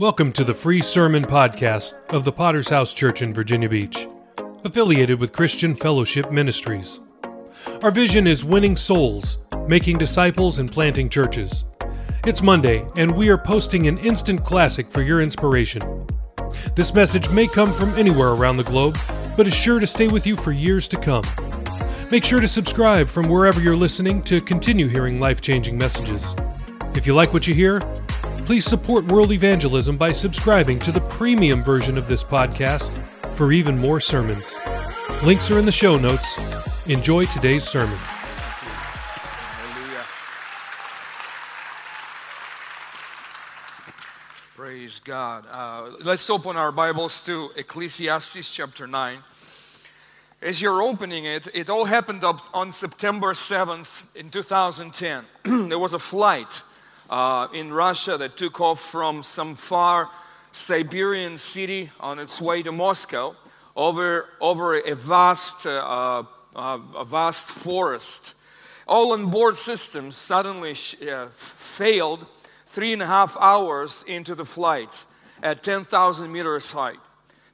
Welcome to the free sermon podcast of the Potter's House Church in Virginia Beach, affiliated with Christian Fellowship Ministries. Our vision is winning souls, making disciples, and planting churches. It's Monday, and we are posting an instant classic for your inspiration. This message may come from anywhere around the globe, but is sure to stay with you for years to come. Make sure to subscribe from wherever you're listening to continue hearing life changing messages. If you like what you hear, please support world evangelism by subscribing to the premium version of this podcast for even more sermons. Links are in the show notes. Enjoy today's sermon. Hallelujah. Praise God. Uh, let's open our Bibles to Ecclesiastes chapter 9. As you're opening it, it all happened on September 7th in 2010. there was a flight uh, in Russia that took off from some far Siberian city on its way to Moscow over, over a vast, uh, uh, a vast forest. All on board systems suddenly uh, failed three and a half hours into the flight at 10,000 meters height.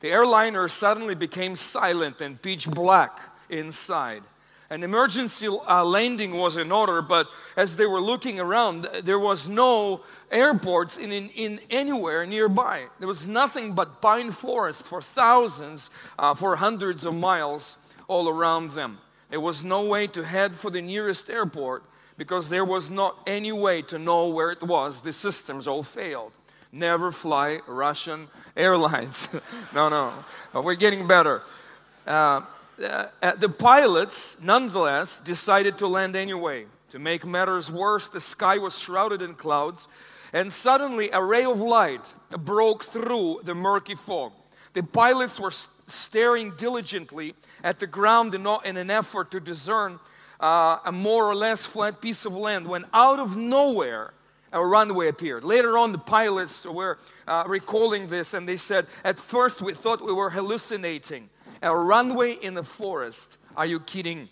The airliner suddenly became silent and pitch black inside. An emergency uh, landing was in order, but as they were looking around, there was no airports in, in, in anywhere nearby. There was nothing but pine forest for thousands, uh, for hundreds of miles all around them. There was no way to head for the nearest airport because there was not any way to know where it was. The systems all failed. Never fly Russian airlines. no, no, we're getting better. Uh, uh, the pilots, nonetheless, decided to land anyway. To make matters worse, the sky was shrouded in clouds, and suddenly a ray of light broke through the murky fog. The pilots were staring diligently at the ground in, in an effort to discern uh, a more or less flat piece of land when out of nowhere a runway appeared. Later on, the pilots were uh, recalling this and they said, At first, we thought we were hallucinating a runway in the forest. Are you kidding?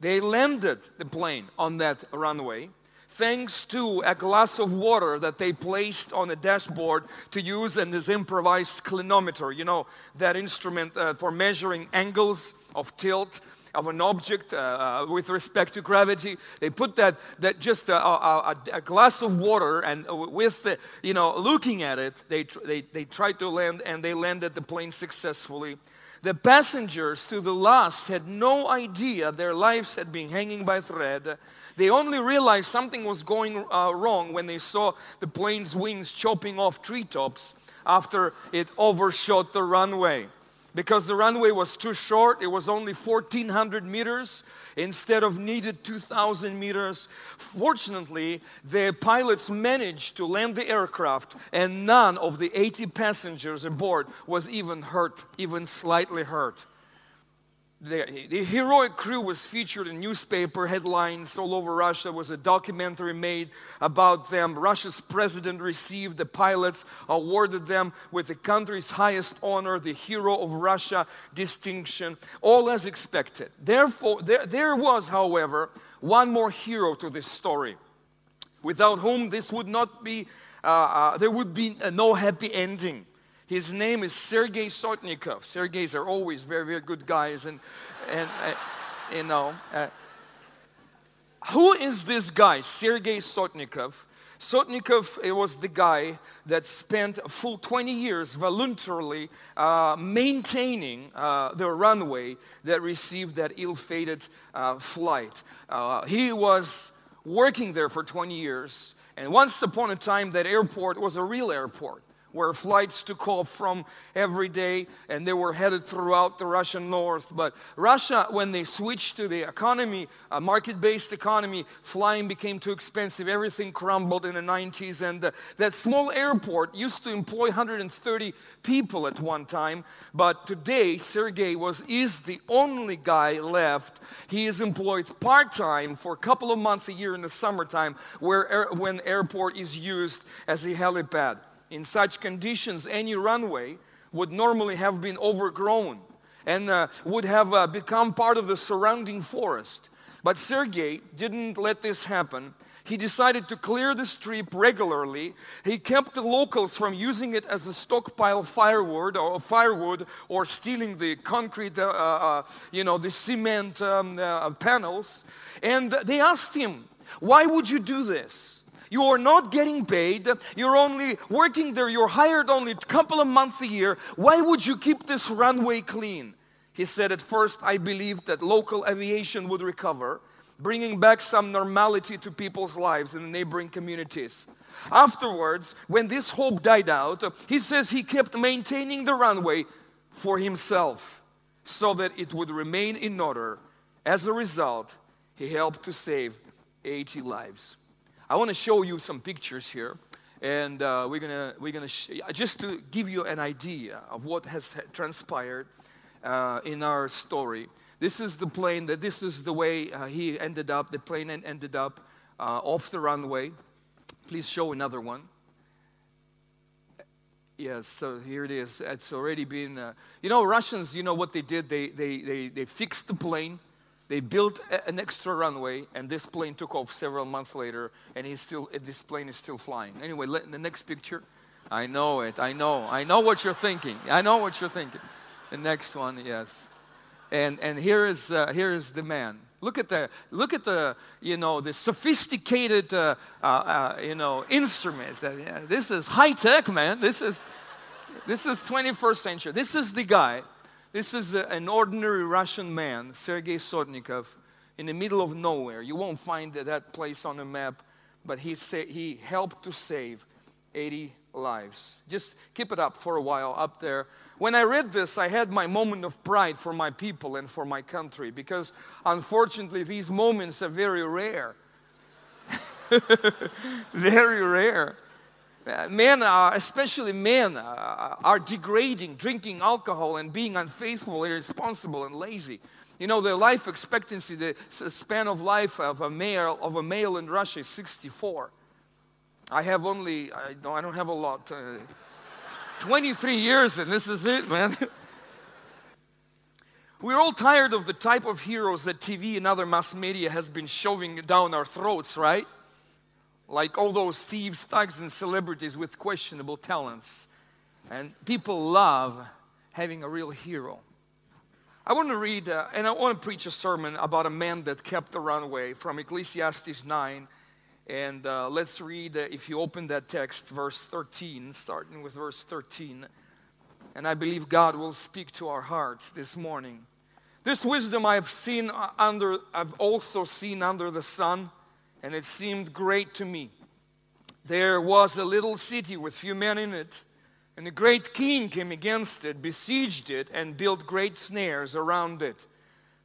They landed the plane on that runway thanks to a glass of water that they placed on the dashboard to use in this improvised clinometer. You know, that instrument uh, for measuring angles of tilt of an object uh, uh, with respect to gravity. They put that, that just a, a, a glass of water, and with the, you know, looking at it, they, they, they tried to land and they landed the plane successfully. The passengers to the last had no idea their lives had been hanging by thread. They only realized something was going uh, wrong when they saw the plane's wings chopping off treetops after it overshot the runway. Because the runway was too short, it was only 1,400 meters instead of needed 2,000 meters. Fortunately, the pilots managed to land the aircraft, and none of the 80 passengers aboard was even hurt, even slightly hurt. The, the, heroic crew was featured in newspaper headlines all over Russia. There was a documentary made about them. Russia's president received the pilots, awarded them with the country's highest honor, the Hero of Russia distinction, all as expected. Therefore, there, there was, however, one more hero to this story, without whom this would not be, uh, uh, there would be no happy ending. His name is Sergei Sotnikov. Sergeys are always very, very good guys. And, and uh, you know, uh, who is this guy, Sergei Sotnikov? Sotnikov it was the guy that spent a full 20 years voluntarily uh, maintaining uh, the runway that received that ill fated uh, flight. Uh, he was working there for 20 years, and once upon a time, that airport was a real airport where flights took off from every day and they were headed throughout the Russian north. But Russia, when they switched to the economy, a market based economy, flying became too expensive. Everything crumbled in the 90s. And uh, that small airport used to employ 130 people at one time. But today, Sergei was, is the only guy left. He is employed part time for a couple of months a year in the summertime, where, when airport is used as a helipad. In such conditions, any runway would normally have been overgrown and uh, would have uh, become part of the surrounding forest. But Sergei didn't let this happen. He decided to clear the strip regularly. He kept the locals from using it as a stockpile firewood or firewood or stealing the concrete, uh, uh, you know, the cement um, uh, panels. And they asked him, "Why would you do this?" You are not getting paid. You're only working there. You're hired only a couple of months a year. Why would you keep this runway clean? He said, At first, I believed that local aviation would recover, bringing back some normality to people's lives in the neighboring communities. Afterwards, when this hope died out, he says he kept maintaining the runway for himself so that it would remain in order. As a result, he helped to save 80 lives. I want to show you some pictures here, and uh, we're gonna we're gonna sh- just to give you an idea of what has transpired uh, in our story. This is the plane that this is the way uh, he ended up. The plane ended up uh, off the runway. Please show another one. Yes, so here it is. It's already been. Uh, you know, Russians. You know what they did? They they they they fixed the plane they built an extra runway, and this plane took off several months later, and he's still, this plane is still flying. Anyway, let, the next picture. I know it. I know. I know what you're thinking. I know what you're thinking. The next one, yes. And and here is uh, here is the man. Look at the look at the you know the sophisticated uh, uh, uh you know instruments. Yeah, this is high tech, man. This is this is 21st century. This is the guy this is a, an ordinary Russian man, Sergei Sotnikov, in the middle of nowhere. You won't find that place on the map, but he, sa- he helped to save 80 lives. Just keep it up for a while up there. When I read this, I had my moment of pride for my people and for my country because unfortunately, these moments are very rare. very rare. Uh, men, are, especially men, uh, are degrading, drinking alcohol and being unfaithful, irresponsible, and lazy. You know, the life expectancy, the span of life of a male of a male in Russia is 64. I have only, I don't, I don't have a lot. Uh, 23 years, and this is it, man. We're all tired of the type of heroes that TV and other mass media has been shoving down our throats, right? Like all those thieves, thugs, and celebrities with questionable talents. And people love having a real hero. I want to read, uh, and I want to preach a sermon about a man that kept the runway from Ecclesiastes 9. And uh, let's read, uh, if you open that text, verse 13, starting with verse 13. And I believe God will speak to our hearts this morning. This wisdom I've seen uh, under, I've also seen under the sun and it seemed great to me. There was a little city with few men in it, and a great king came against it, besieged it, and built great snares around it.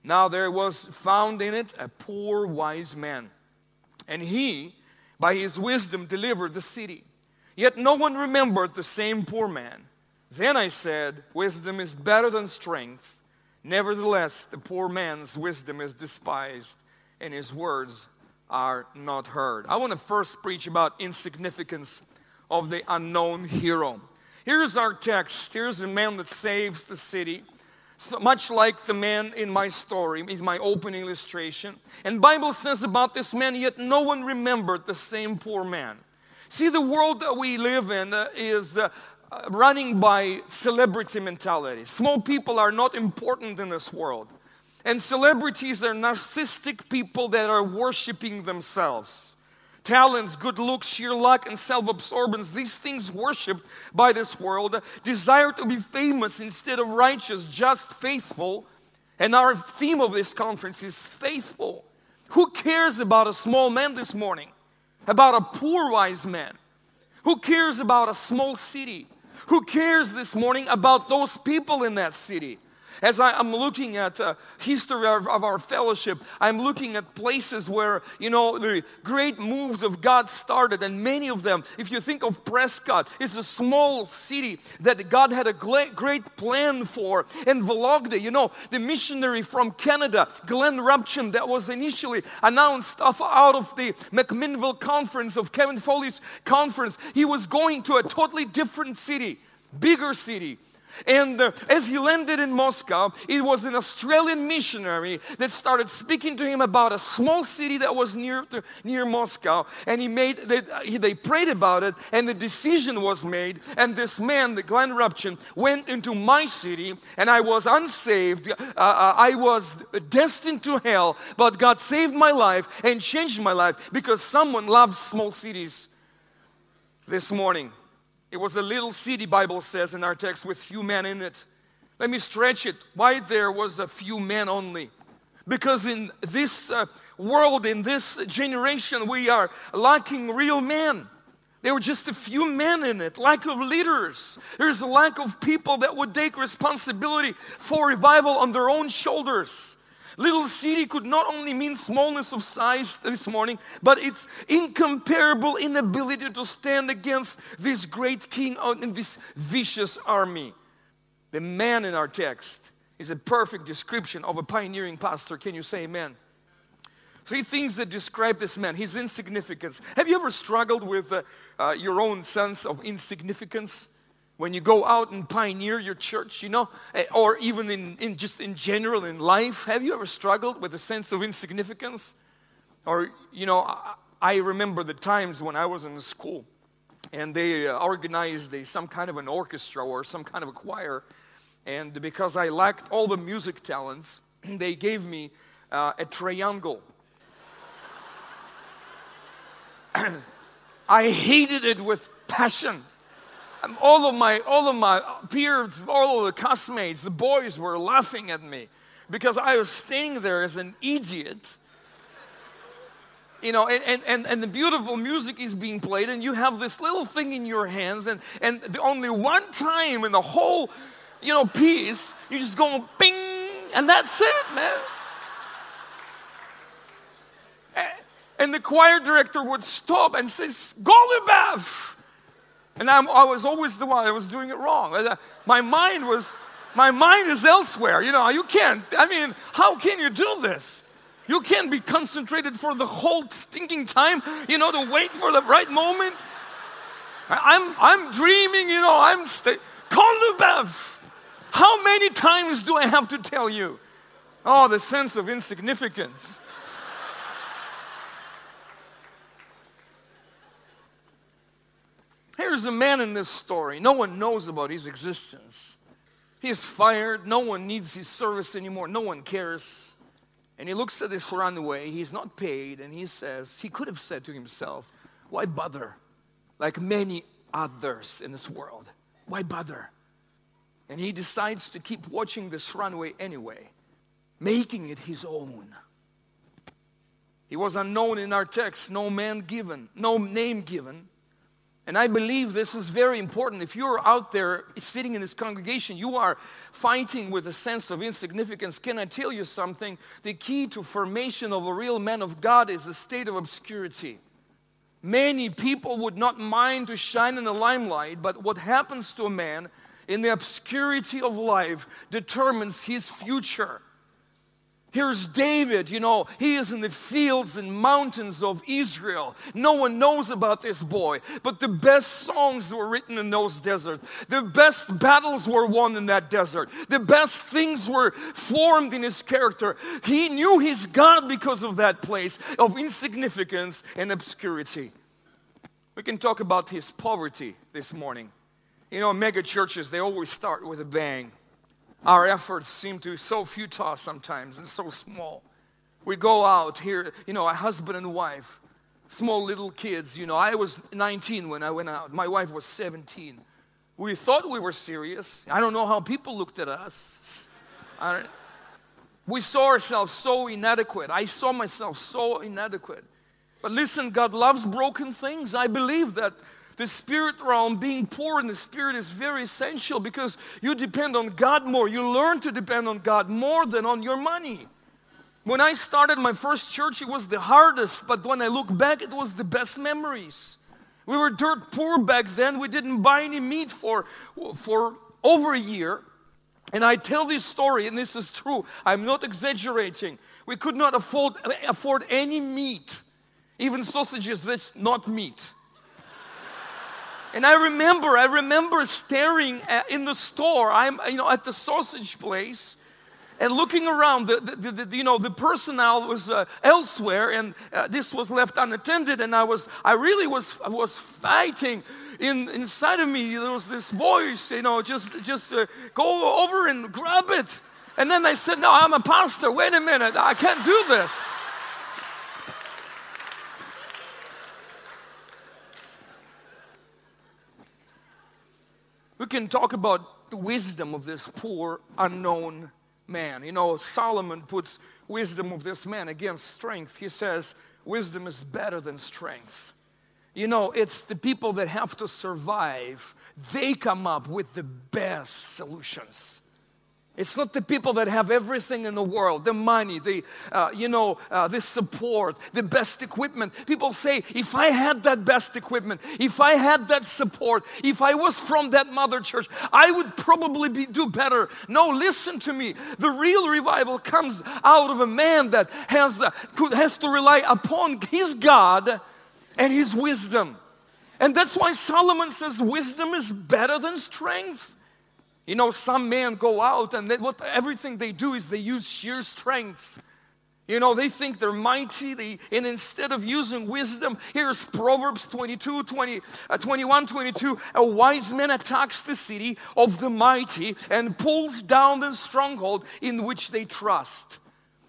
Now there was found in it a poor wise man, and he, by his wisdom, delivered the city. Yet no one remembered the same poor man. Then I said, Wisdom is better than strength. Nevertheless, the poor man's wisdom is despised, and his words are not heard. I want to first preach about insignificance of the unknown hero. Here's our text. Here's a man that saves the city. So much like the man in my story is my opening illustration. And Bible says about this man, yet no one remembered the same poor man. See, the world that we live in uh, is uh, running by celebrity mentality. Small people are not important in this world. And celebrities are narcissistic people that are worshiping themselves. Talents, good looks, sheer luck, and self absorbance, these things worshiped by this world, desire to be famous instead of righteous, just, faithful. And our theme of this conference is faithful. Who cares about a small man this morning? About a poor wise man? Who cares about a small city? Who cares this morning about those people in that city? As I, am looking at the history of, of, our fellowship, I'm looking at places where, you know, the great moves of God started, and many of them, if you think of Prescott, it's a small city that God had a great plan for. And Vologda, you know, the missionary from Canada, Glenn Rupchin, that was initially announced out of the McMinnville conference of Kevin Foley's conference, he was going to a totally different city, bigger city And uh, as he landed in Moscow, it was an Australian missionary that started speaking to him about a small city that was near, to, near Moscow. And he made, they, they prayed about it, and the decision was made. And this man, the Glenn Rupchin, went into my city, and I was unsaved. Uh, uh, I was destined to hell, but God saved my life and changed my life because someone loves small cities this morning. It was a little city, Bible says in our text, with few men in it. Let me stretch it. Why there was a few men only? Because in this uh, world, in this generation, we are lacking real men. There were just a few men in it, lack of leaders. There's a lack of people that would take responsibility for revival on their own shoulders. Little city could not only mean smallness of size this morning, but its incomparable inability to stand against this great king and this vicious army. The man in our text is a perfect description of a pioneering pastor. Can you say amen? Three things that describe this man his insignificance. Have you ever struggled with uh, uh, your own sense of insignificance? When you go out and pioneer your church, you know, eh, or even in, in just in general in life, have you ever struggled with a sense of insignificance? Or, you know, I, I remember the times when I was in school and they uh, organized a, some kind of an orchestra or some kind of a choir. And because I lacked all the music talents, they gave me uh, a triangle. I hated it with passion all of my all of my peers, all of the classmates, the boys were laughing at me because I was staying there as an idiot. You know, and, and, and the beautiful music is being played, and you have this little thing in your hands, and, and the only one time in the whole, you know, piece, you just go bing, and that's it, man. And the choir director would stop and say, Golubev, and I'm, i was always the one that was doing it wrong. Uh, my mind was, my mind is elsewhere. You know, you can't, I mean, how can you do this? You can't be concentrated for the whole thinking time, you know, to wait for the right moment. I'm, I'm dreaming, you know, I'm, st- Golubev. How many times do I have to tell you? Oh, the sense of insignificance. Here's a man in this story. No one knows about his existence. He is fired. No one needs his service anymore. No one cares. And he looks at this runway. He's not paid. And he says, he could have said to himself, Why bother? Like many others in this world. Why bother? And he decides to keep watching this runway anyway, making it his own. He was unknown in our text, no man given, no name given. And I believe this is very important. If you're out there sitting in this congregation, you are fighting with a sense of insignificance. Can I tell you something? The key to formation of a real man of God is a state of obscurity. Many people would not mind to shine in the limelight, but what happens to a man in the obscurity of life determines his future. Here's David, you know, he is in the fields and mountains of Israel. No one knows about this boy, but the best songs were written in those deserts. The best battles were won in that desert. The best things were formed in his character. He knew his God because of that place of insignificance and obscurity. We can talk about his poverty this morning. You know, mega churches, they always start with a bang. Our efforts seem to be so futile sometimes and so small. We go out here, you know, a husband and wife, small little kids. You know, I was 19 when I went out, my wife was 17. We thought we were serious. I don't know how people looked at us. we saw ourselves so inadequate. I saw myself so inadequate. But listen, God loves broken things. I believe that the spirit realm, being poor in the spirit, is very essential because you depend on God more. You learn to depend on God more than on your money. When I started my first church, it was the hardest, but when I look back, it was the best memories. We were dirt poor back then. We didn't buy any meat for, for over a year. And I tell this story, and this is true. I'm not exaggerating. We could not afford, afford any meat, even sausages that's not meat. And I remember, I remember staring at, in the store, I'm, you know, at the sausage place and looking around. The, the, the you know, the personnel was uh, elsewhere, and uh, this was left unattended. And I was, I really was, was fighting. In, inside of me, there was this voice, you know, just, just uh, go over and grab it. And then I said, No, I'm a pastor. Wait a minute, I can't do this. We can talk about the wisdom of this poor, unknown man. You know, Solomon puts wisdom of this man against strength. He says, Wisdom is better than strength. You know, it's the people that have to survive, they come up with the best solutions. It's not the people that have everything in the world, the money, the, uh, you know, uh, the support, the best equipment. People say, if I had that best equipment, if I had that support, if I was from that mother church, I would probably be, do better. No, listen to me. The real revival comes out of a man that has, uh, has to rely upon his God and his wisdom. And that's why Solomon says wisdom is better than strength. You know, some men go out and they, what, everything they do is they use sheer strength. You know, they think they're mighty, they, and instead of using wisdom, here's Proverbs 22, 20, uh, 21, 22. A wise man attacks the city of the mighty and pulls down the stronghold in which they trust.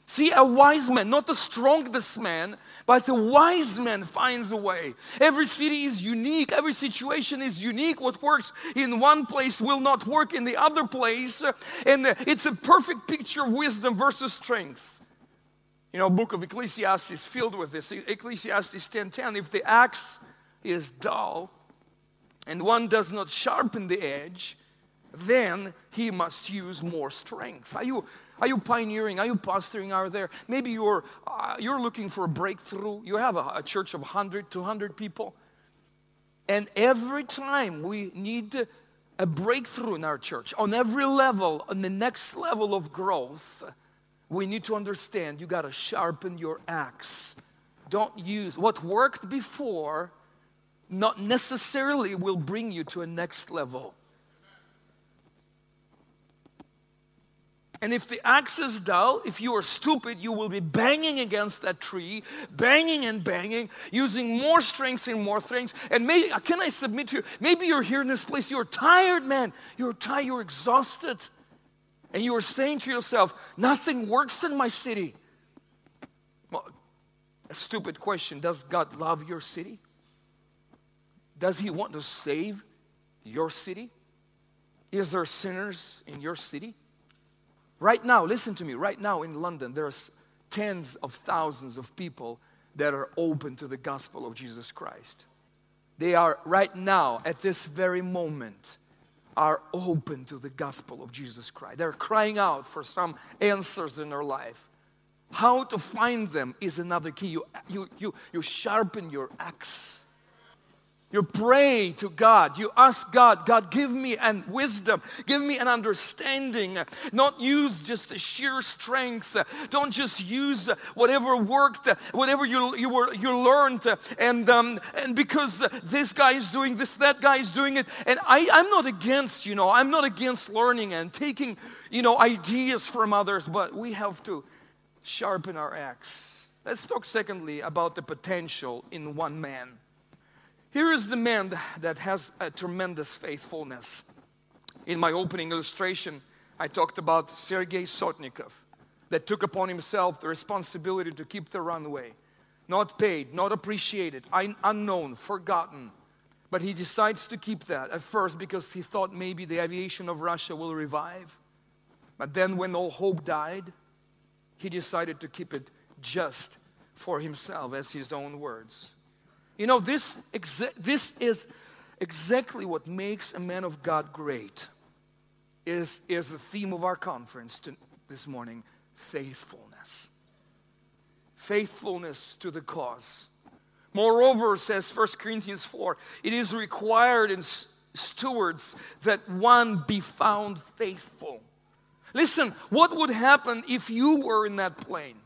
See, a wise man, not the strongest man, but the wise man finds a way. Every city is unique, every situation is unique. What works in one place will not work in the other place. And uh, it's a perfect picture of wisdom versus strength. You know, book of Ecclesiastes filled with this. Ecclesiastes 10:10, if the axe is dull and one does not sharpen the edge, then he must use more strength. Are you are you pioneering? Are you pastoring out there? Maybe you're, uh, you're looking for a breakthrough. You have a, a church of 100, 200 people. And every time we need a breakthrough in our church, on every level, on the next level of growth, we need to understand you got to sharpen your axe. Don't use what worked before, not necessarily will bring you to a next level. And if the axe is dull, if you are stupid, you will be banging against that tree, banging and banging, using more strength and more strength. And can I submit to you? Maybe you're here in this place, you're tired, man. You're tired, you're exhausted. And you are saying to yourself, nothing works in my city. Well, a stupid question Does God love your city? Does He want to save your city? Is there sinners in your city? Right now, listen to me, right now in London, there's tens of thousands of people that are open to the gospel of Jesus Christ. They are right now, at this very moment, are open to the gospel of Jesus Christ. They're crying out for some answers in their life. How to find them is another key. You, you, you, you sharpen your axe you pray to God. You ask God, God, give me an wisdom, give me an understanding. Not use just sheer strength. Don't just use whatever worked, whatever you you were you learned, and um, and because this guy is doing this, that guy is doing it. And I, I'm not against, you know, I'm not against learning and taking, you know, ideas from others, but we have to sharpen our axe. Let's talk secondly about the potential in one man. Here is the man that has a tremendous faithfulness. In my opening illustration, I talked about Sergei Sotnikov that took upon himself the responsibility to keep the runway. Not paid, not appreciated, unknown, forgotten. But he decides to keep that at first because he thought maybe the aviation of Russia will revive. But then, when all hope died, he decided to keep it just for himself, as his own words. You know, this, exa- this is exactly what makes a man of God great, is, is the theme of our conference to, this morning faithfulness. Faithfulness to the cause. Moreover, says 1 Corinthians 4, it is required in stewards that one be found faithful. Listen, what would happen if you were in that plane?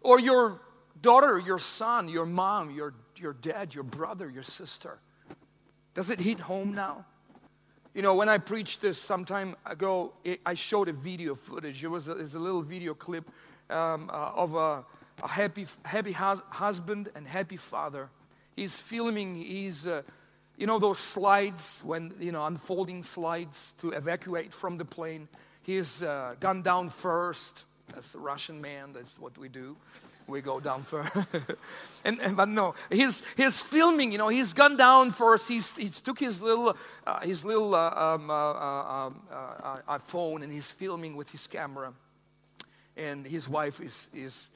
Or your daughter, your son, your mom, your your dad, your brother, your sister. Does it hit home now? You know, when I preached this some time ago, it, I showed a video footage. It was a, it was a little video clip um, uh, of a, a, happy, happy hus- husband and happy father. He's filming, he's, uh, you know, those slides, when, you know, unfolding slides to evacuate from the plane. He's uh, gone down first. That's a Russian man, that's what we do we go down first. and, and, but no, he's, he's filming, you know, he's gone down first. He's, he took his little, uh, his little uh, um, uh, uh, um, uh, uh, phone and he's filming with his camera. And his wife is, is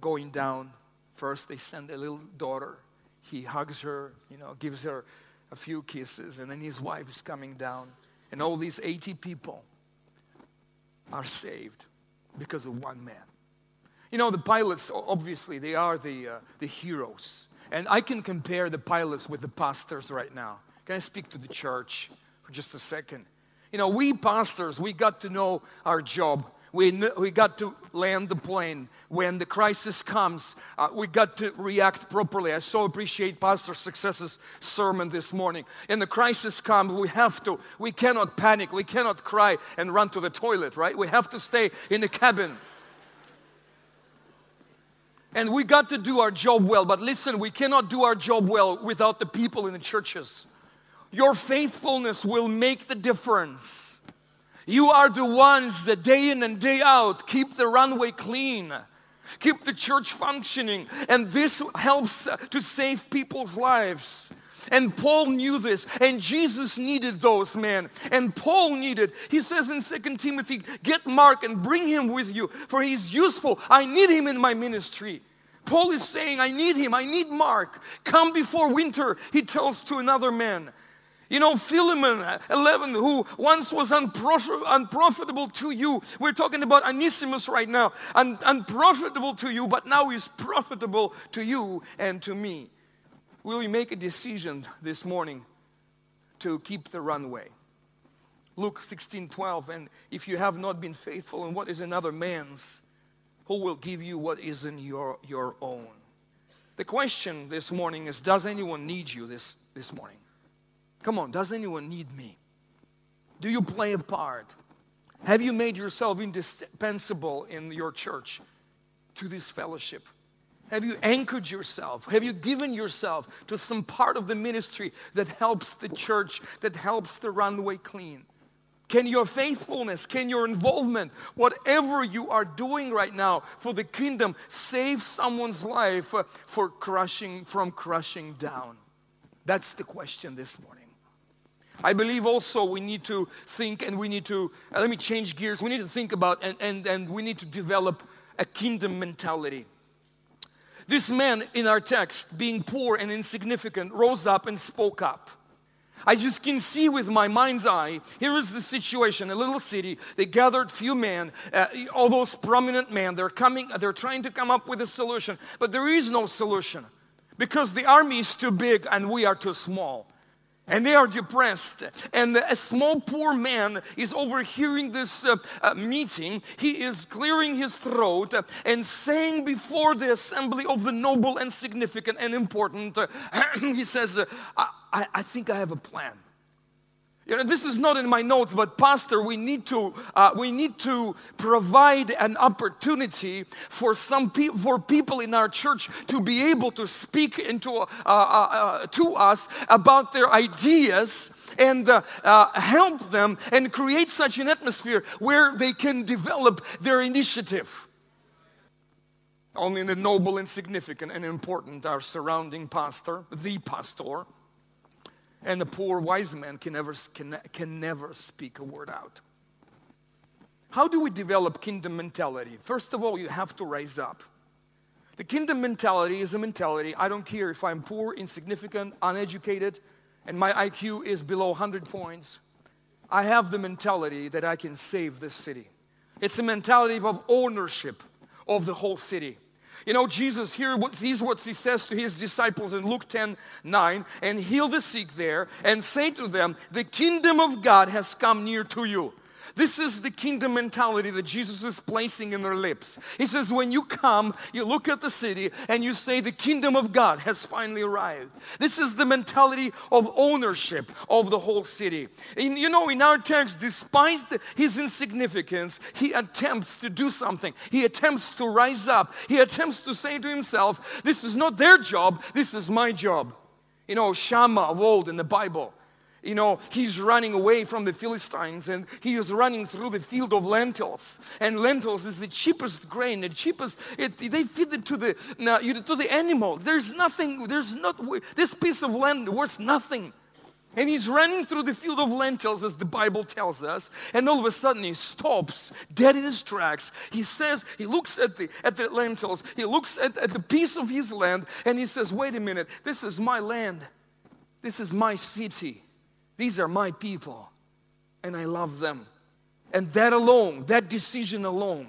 going down. First, they send a little daughter. He hugs her, you know, gives her a few kisses. And then his wife is coming down. And all these 80 people are saved because of one man. You know, the pilots, obviously, they are the, uh, the heroes. And I can compare the pilots with the pastors right now. Can I speak to the church for just a second? You know, we pastors, we got to know our job. We, we got to land the plane. When the crisis comes, uh, we got to react properly. I so appreciate Pastor Success's sermon this morning. In the crisis comes, we have to, we cannot panic, we cannot cry and run to the toilet, right? We have to stay in the cabin. And we got to do our job well. But listen, we cannot do our job well without the people in the churches. Your faithfulness will make the difference. You are the ones that day in and day out keep the runway clean, keep the church functioning, and this helps to save people's lives. And Paul knew this, and Jesus needed those men. And Paul needed, he says in Second Timothy, get Mark and bring him with you, for he's useful. I need him in my ministry. Paul is saying, I need him, I need Mark. Come before winter, he tells to another man. You know, Philemon 11, who once was unprof- unprofitable to you. We're talking about Onesimus right now. Un- unprofitable to you, but now he's profitable to you and to me. Will you make a decision this morning to keep the runway? Luke 16 12, and if you have not been faithful in what is another man's, who will give you what is in your, your own? The question this morning is Does anyone need you this, this morning? Come on, does anyone need me? Do you play a part? Have you made yourself indispensable in your church to this fellowship? Have you anchored yourself? Have you given yourself to some part of the ministry that helps the church, that helps the runway clean? Can your faithfulness, can your involvement, whatever you are doing right now for the kingdom, save someone's life uh, for crushing, from crushing down? That's the question this morning. I believe also we need to think and we need to, uh, let me change gears, we need to think about and, and, and we need to develop a kingdom mentality. This man in our text, being poor and insignificant, rose up and spoke up. I just can see with my mind's eye. Here is the situation: a little city. They gathered few men, uh, all those prominent men. They're coming. They're trying to come up with a solution, but there is no solution because the army is too big and we are too small and they are depressed. And a small poor man is overhearing this uh, uh, meeting. He is clearing his throat and saying before the assembly of the noble and significant and important, he says, uh, I, I think I have a plan. You know, this is not in my notes, but Pastor, we need to uh, we need to provide an opportunity for some pe- for people in our church to be able to speak into uh, uh, uh to us about their ideas and uh, uh, help them and create such an atmosphere where they can develop their initiative. Only the noble and significant and important are surrounding pastor, the pastor and the poor wise man can never, can, can never speak a word out. How do we develop kingdom mentality? First of all, you have to rise up. The kingdom mentality is a mentality I don't care if I'm poor, insignificant, uneducated, and my IQ is below 100 points. I have the mentality that I can save this city. It's a mentality of ownership of the whole city. You know, Jesus here sees what he says to his disciples in Luke 10 9 and heal the sick there and say to them, The kingdom of God has come near to you. This is the kingdom mentality that Jesus is placing in their lips. He says, When you come, you look at the city and you say, The kingdom of God has finally arrived. This is the mentality of ownership of the whole city. And you know, in our text, despite his insignificance, he attempts to do something. He attempts to rise up. He attempts to say to himself, This is not their job, this is my job. You know, Shammah of old in the Bible you know, he's running away from the Philistines and he is running through the field of lentils. And lentils is the cheapest grain, the cheapest, it, they feed it to the, to the animal. There's nothing, there's not, this piece of land worth nothing. And he's running through the field of lentils, as the Bible tells us, and all of a sudden he stops, dead in his tracks. He says, he looks at the, at the lentils, he looks at, at the piece of his land, and he says, Wait a minute, this is my land, this is my city. These are my people, and I love them. And that alone, that decision alone,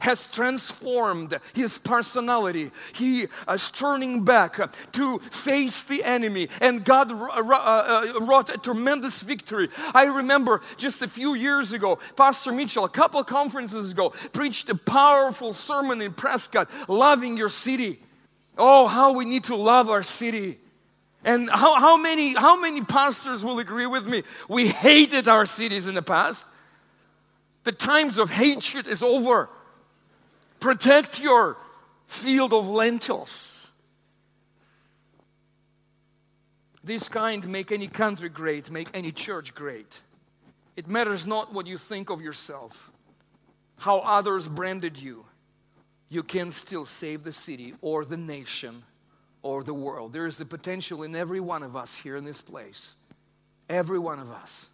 has transformed his personality. He is turning back to face the enemy, and God uh, uh, wrought a tremendous victory. I remember just a few years ago, Pastor Mitchell, a couple of conferences ago, preached a powerful sermon in Prescott, loving your city. Oh, how we need to love our city. And how, how, many, how many pastors will agree with me? We hated our cities in the past. The times of hatred is over. Protect your field of lentils. This kind make any country great, make any church great. It matters not what you think of yourself, how others branded you. You can still save the city or the nation or the world. There is the potential in every one of us here in this place. Every one of us.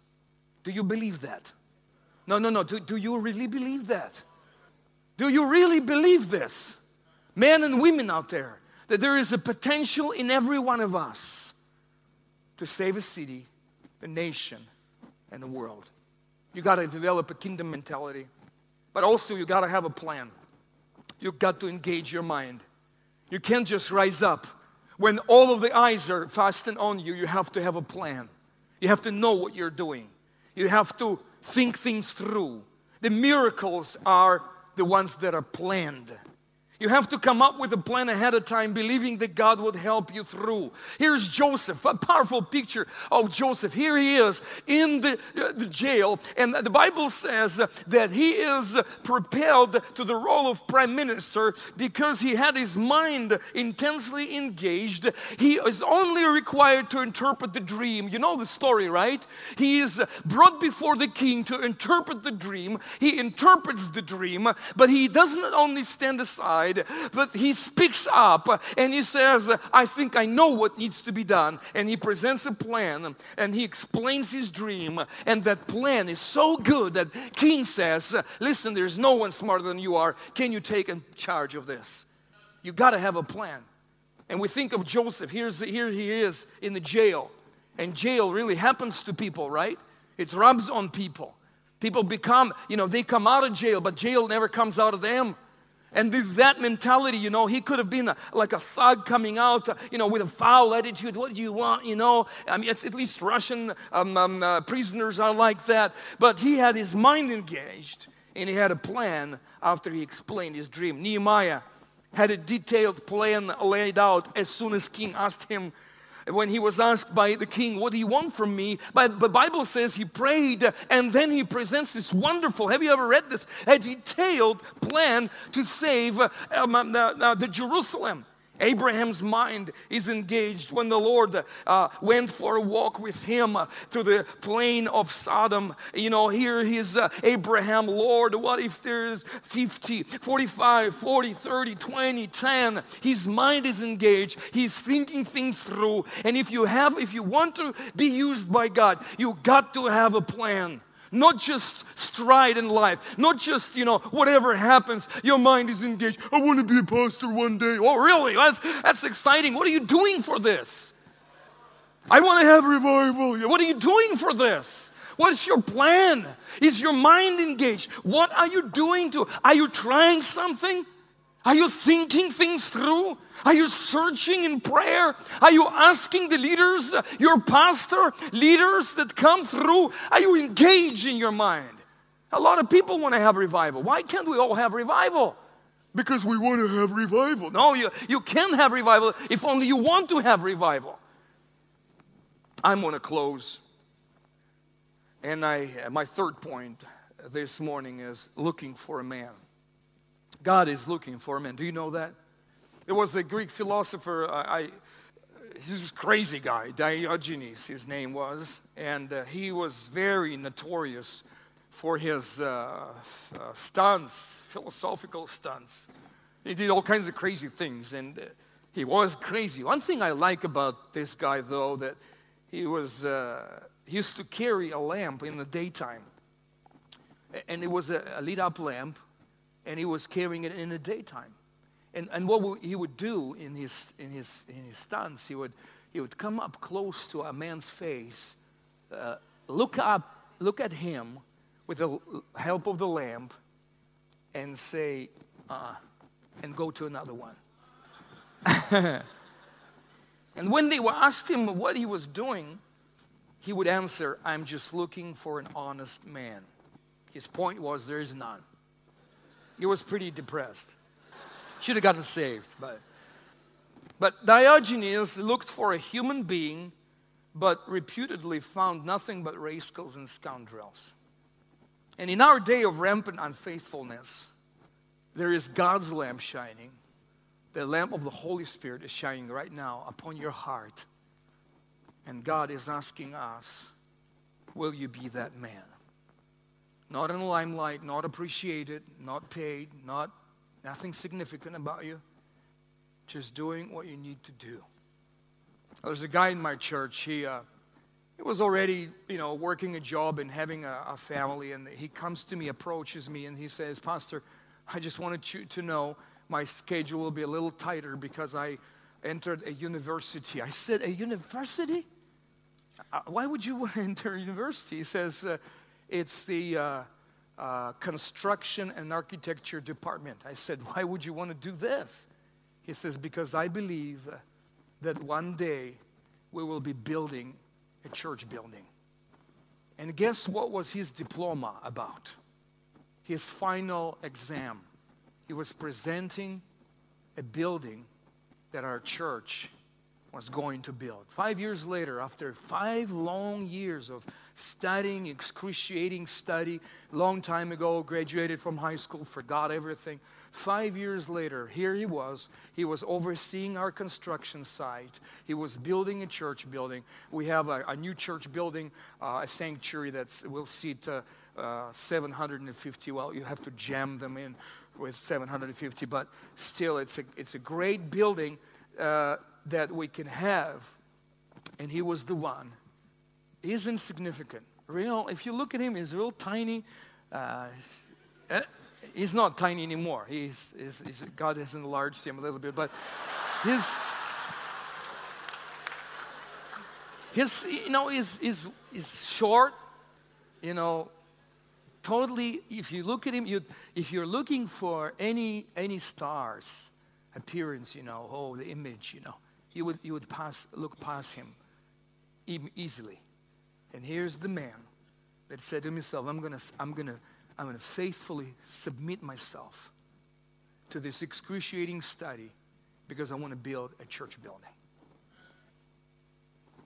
Do you believe that? No, no, no. Do, do you really believe that? Do you really believe this? Men and women out there, that there is a potential in every one of us to save a city, a nation, and the world. You got to develop a kingdom mentality, but also you got to have a plan. You got to engage your mind. You can't just rise up when all of the eyes are fastened on you, you have to have a plan. You have to know what you're doing. You have to think things through. The miracles are the ones that are planned. You have to come up with a plan ahead of time, believing that God would help you through. Here's Joseph, a powerful picture of Joseph. Here he is in the, uh, the jail, and the Bible says that he is propelled to the role of prime minister because he had his mind intensely engaged. He is only required to interpret the dream. You know the story, right? He is brought before the king to interpret the dream. He interprets the dream, but he doesn't only stand aside but he speaks up and he says, I think I know what needs to be done. And he presents a plan and he explains his dream. And that plan is so good that King says, Listen, there's no one smarter than you are. Can you take in charge of this? You got to have a plan. And we think of Joseph. Here's, here he is in the jail. And jail really happens to people, right? It rubs on people. People become, you know, they come out of jail, but jail never comes out of them. And with that mentality, you know, he could have been a, like a thug coming out, uh, you know, with a foul attitude. What do you want, you know? I mean, at least Russian um, um, uh, prisoners are like that. But he had his mind engaged and he had a plan after he explained his dream. Nehemiah had a detailed plan laid out as soon as king asked him when he was asked by the king, What do you want from me? But the Bible says he prayed and then he presents this wonderful, have you ever read this? A detailed plan to save um, um the, the Jerusalem. Abraham's mind is engaged when the Lord uh, went for a walk with him uh, to the plain of Sodom. You know, here uh, Abraham, Lord, what if there's 50, 45, 40, 30, 20, 10? His mind is engaged. He's thinking things through. And if you have, if you want to be used by God, you got to have a plan not just stride in life, not just, you know, whatever happens, your mind is engaged. I want to be a pastor one day. Oh, really? That's, that's exciting. What are you doing for this? I want to have revival. What are you doing for this? What's your plan? Is your mind engaged? What are you doing to? Are you trying something? Are you thinking things through? Are you searching in prayer? Are you asking the leaders, your pastor, leaders that come through? Are you engaging your mind? A lot of people want to have revival. Why can't we all have revival? Because we want to have revival. No, you, you can have revival if only you want to have revival. I'm going to close. And I, my third point this morning is looking for a man. God is looking for a man. Do you know that? There was a Greek philosopher, I, I he's a crazy guy, Diogenes, his name was, and uh, he was very notorious for his uh, uh, stunts, philosophical stunts. He did all kinds of crazy things, and uh, he was crazy. One thing I like about this guy, though, that he was uh, he used to carry a lamp in the daytime, and it was a, a lit up lamp, and he was carrying it in the daytime. And, and what he would do in his, in his, in his stunts, he would, he would come up close to a man's face, uh, look up, look at him with the help of the lamp, and say, uh, and go to another one. and when they were asked him what he was doing, he would answer, I'm just looking for an honest man. His point was, there is none. He was pretty depressed. Should have gotten saved, but. But Diogenes looked for a human being, but reputedly found nothing but rascals and scoundrels. And in our day of rampant unfaithfulness, there is God's lamp shining. The lamp of the Holy Spirit is shining right now upon your heart. And God is asking us, Will you be that man? Not in the limelight, not appreciated, not paid, not Nothing significant about you. Just doing what you need to do. There's a guy in my church. He, uh, he was already, you know, working a job and having a, a family. And he comes to me, approaches me, and he says, Pastor, I just wanted you to know my schedule will be a little tighter because I entered a university. I said, A university? Uh, why would you want to enter a university? He says, uh, It's the uh, uh, construction and architecture department. I said, Why would you want to do this? He says, Because I believe that one day we will be building a church building. And guess what was his diploma about? His final exam. He was presenting a building that our church was going to build. Five years later, after five long years of studying, excruciating study, long time ago, graduated from high school, forgot everything. Five years later, here he was. He was overseeing our construction site. He was building a church building. We have a, a new church building, uh, a sanctuary that will seat uh, uh, 750. Well, you have to jam them in with 750, but still, it's a, it's a great building. Uh, that we can have. And he was the one. He's insignificant. Real, if you look at him, he's real tiny. Uh, eh, he's not tiny anymore. He's, he's, he's, God has enlarged him a little bit, but his, his you know, is is is short, you know, totally. If you look at him, you if you're looking for any any stars appearance, you know, oh, the image, you know, you would, you would pass, look past him easily. And here's the man that said to himself, I'm going to I'm gonna, I'm gonna faithfully submit myself to this excruciating study because I want to build a church building.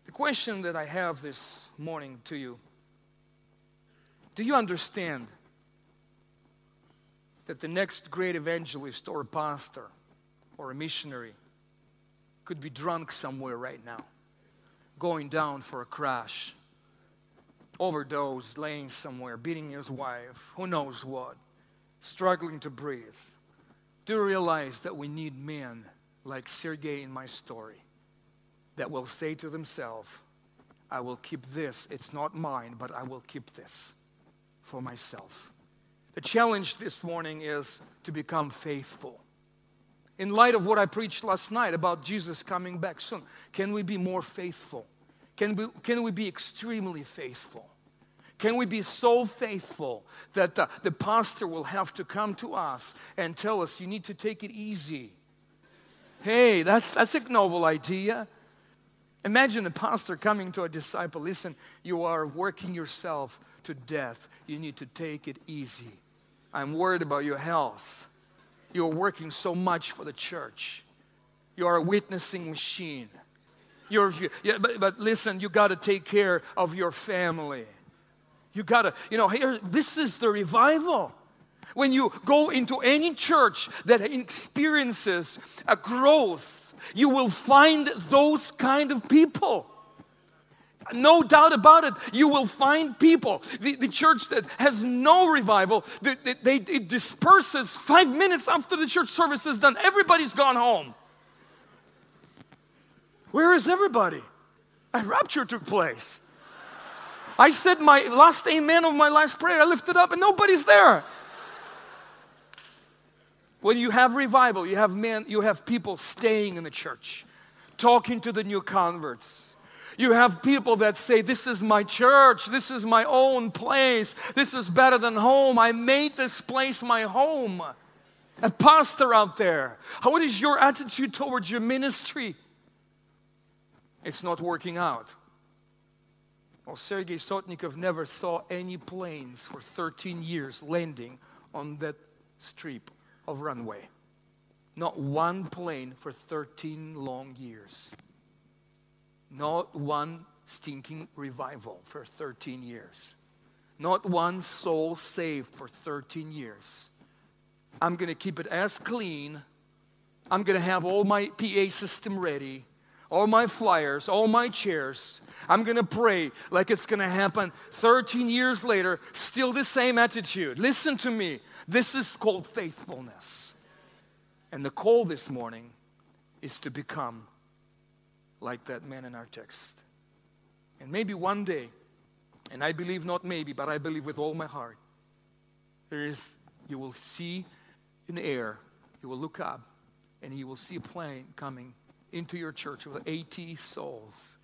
The question that I have this morning to you do you understand that the next great evangelist or pastor or a missionary could be drunk somewhere right now, going down for a crash, overdose, laying somewhere, beating his wife, who knows what, struggling to breathe. Do realize that we need men like Sergei in my story that will say to themselves, I will keep this. It's not mine, but I will keep this for myself. The challenge this morning is to become faithful in light of what I preached last night about Jesus coming back soon? Can we be more faithful? Can we, can we be extremely faithful? Can we be so faithful that uh, the pastor will have to come to us and tell us, you need to take it easy? Hey, that's, that's a novel idea. Imagine the pastor coming to a disciple, listen, you are working yourself to death. You need to take it easy. I'm worried about your health. You're working so much for the church. You are a witnessing machine. You're, yeah, but, but listen, you got to take care of your family. You got to, you know, here, this is the revival. When you go into any church that experiences a growth, you will find those kind of people. No doubt about it, you will find people. The, the church that has no revival, they, they, it disperses five minutes after the church service is done. Everybody's gone home. Where is everybody? A rapture took place. I said my last amen of my last prayer. I lifted up and nobody's there. When you have revival, you have men, you have people staying in the church, talking to the new converts. You have people that say, This is my church, this is my own place, this is better than home. I made this place my home. A pastor out there. What is your attitude towards your ministry? It's not working out. Well, Sergei Sotnikov never saw any planes for 13 years landing on that strip of runway. Not one plane for 13 long years. Not one stinking revival for 13 years. Not one soul saved for 13 years. I'm going to keep it as clean. I'm going to have all my PA system ready, all my flyers, all my chairs. I'm to pray like it's to happen 13 years later, still the same attitude. Listen to me. This is called faithfulness. And the call this morning is to become like that man in our text. And maybe one day, and I believe not maybe, but I believe with all my heart, there is, you will see in the air, you will look up, and you will see a plane coming into your church with 80 souls,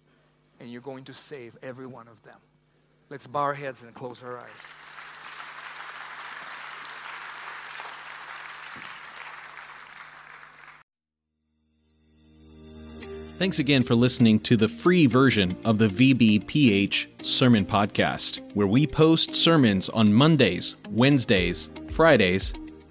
and you're going to save every one of them. Let's bow our heads and close our eyes. Thanks again for listening to the free version of the VBPH Sermon Podcast, where we post sermons on Mondays, Wednesdays, Fridays,